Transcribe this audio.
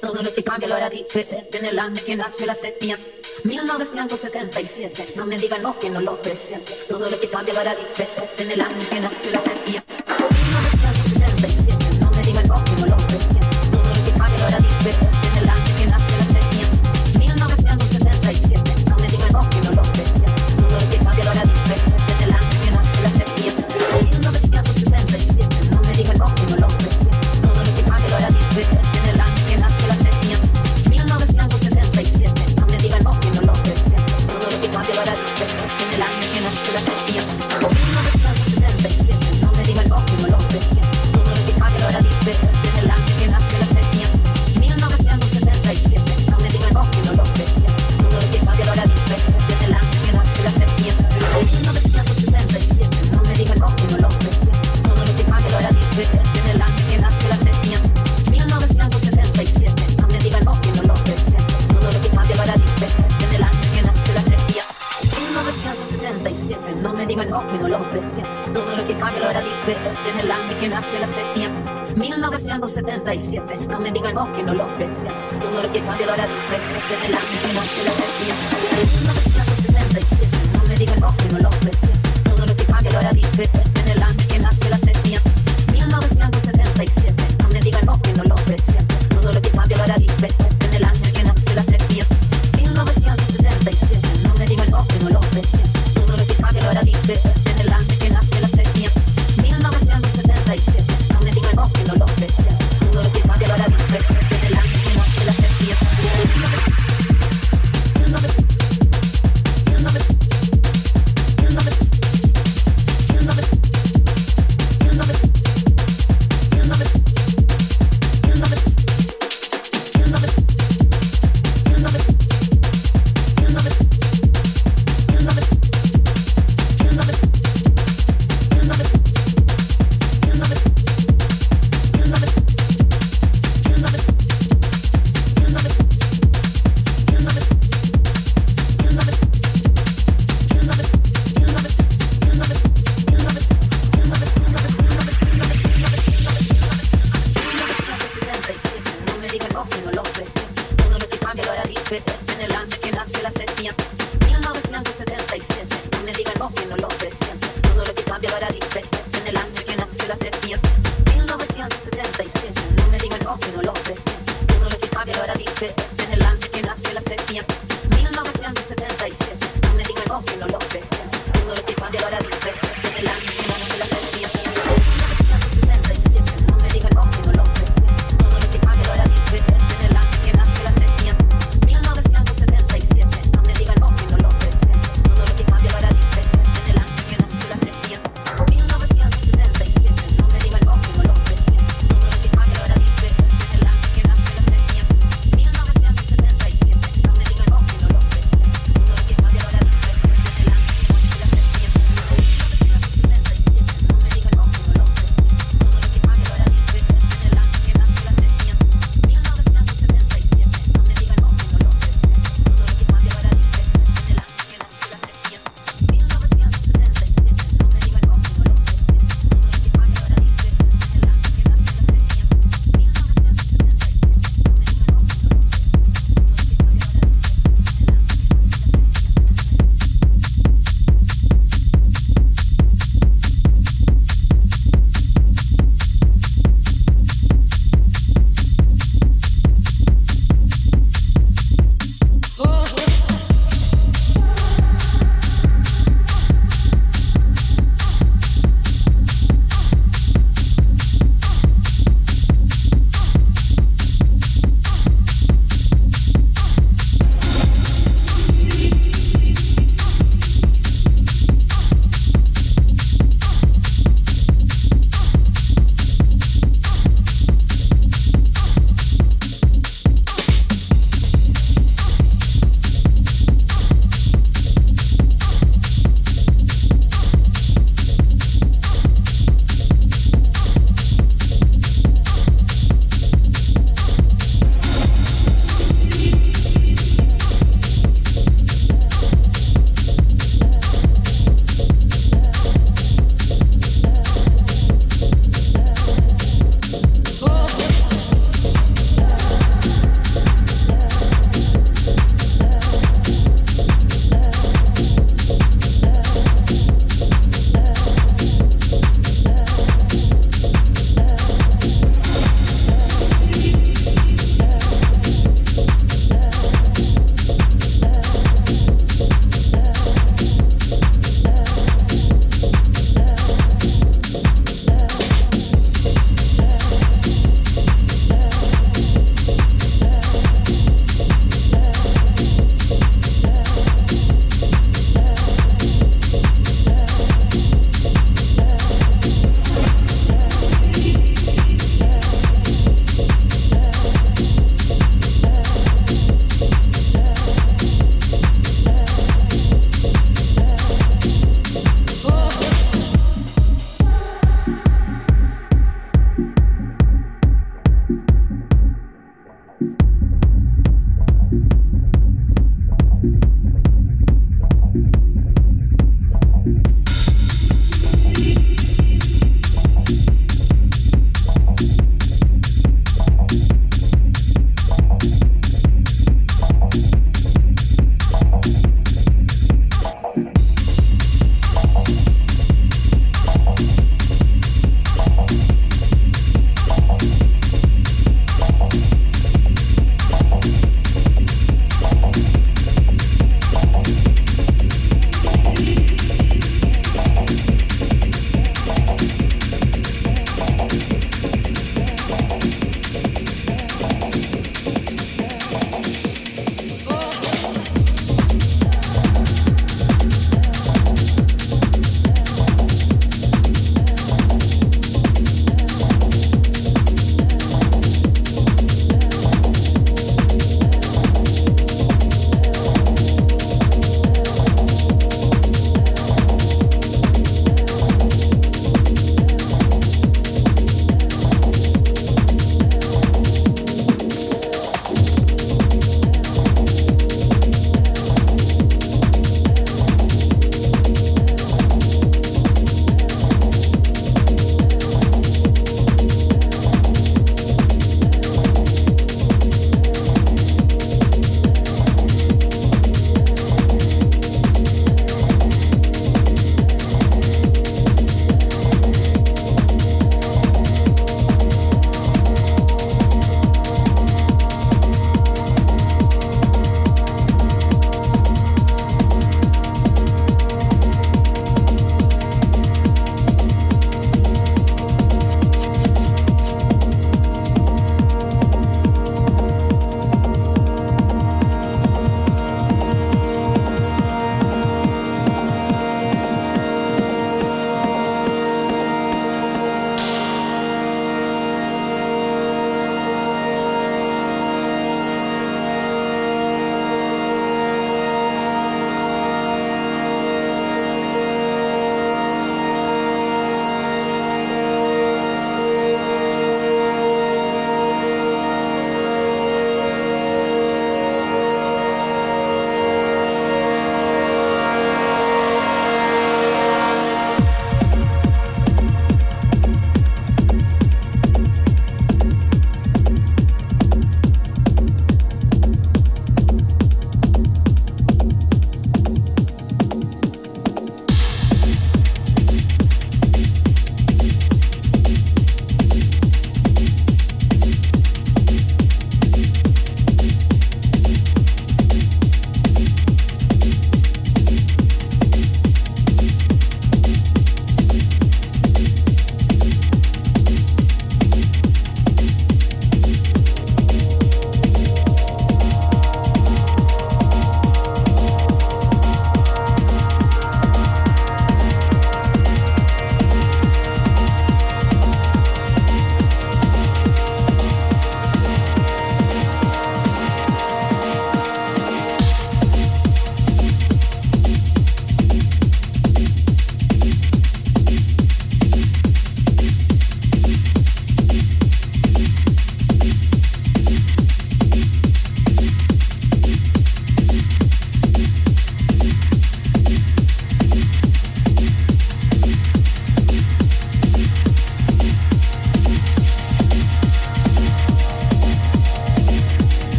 Todo lo que cambia lo hará diferente en el año que nació la septiembre. 1977, no me digan no que no lo presiente. Todo lo que cambia lo hará diferente en el año que nació la septiembre. 1977. No me digan lo que no lo sé. todo lo que cambia lo hará diferente en el año que nace la sequía 1977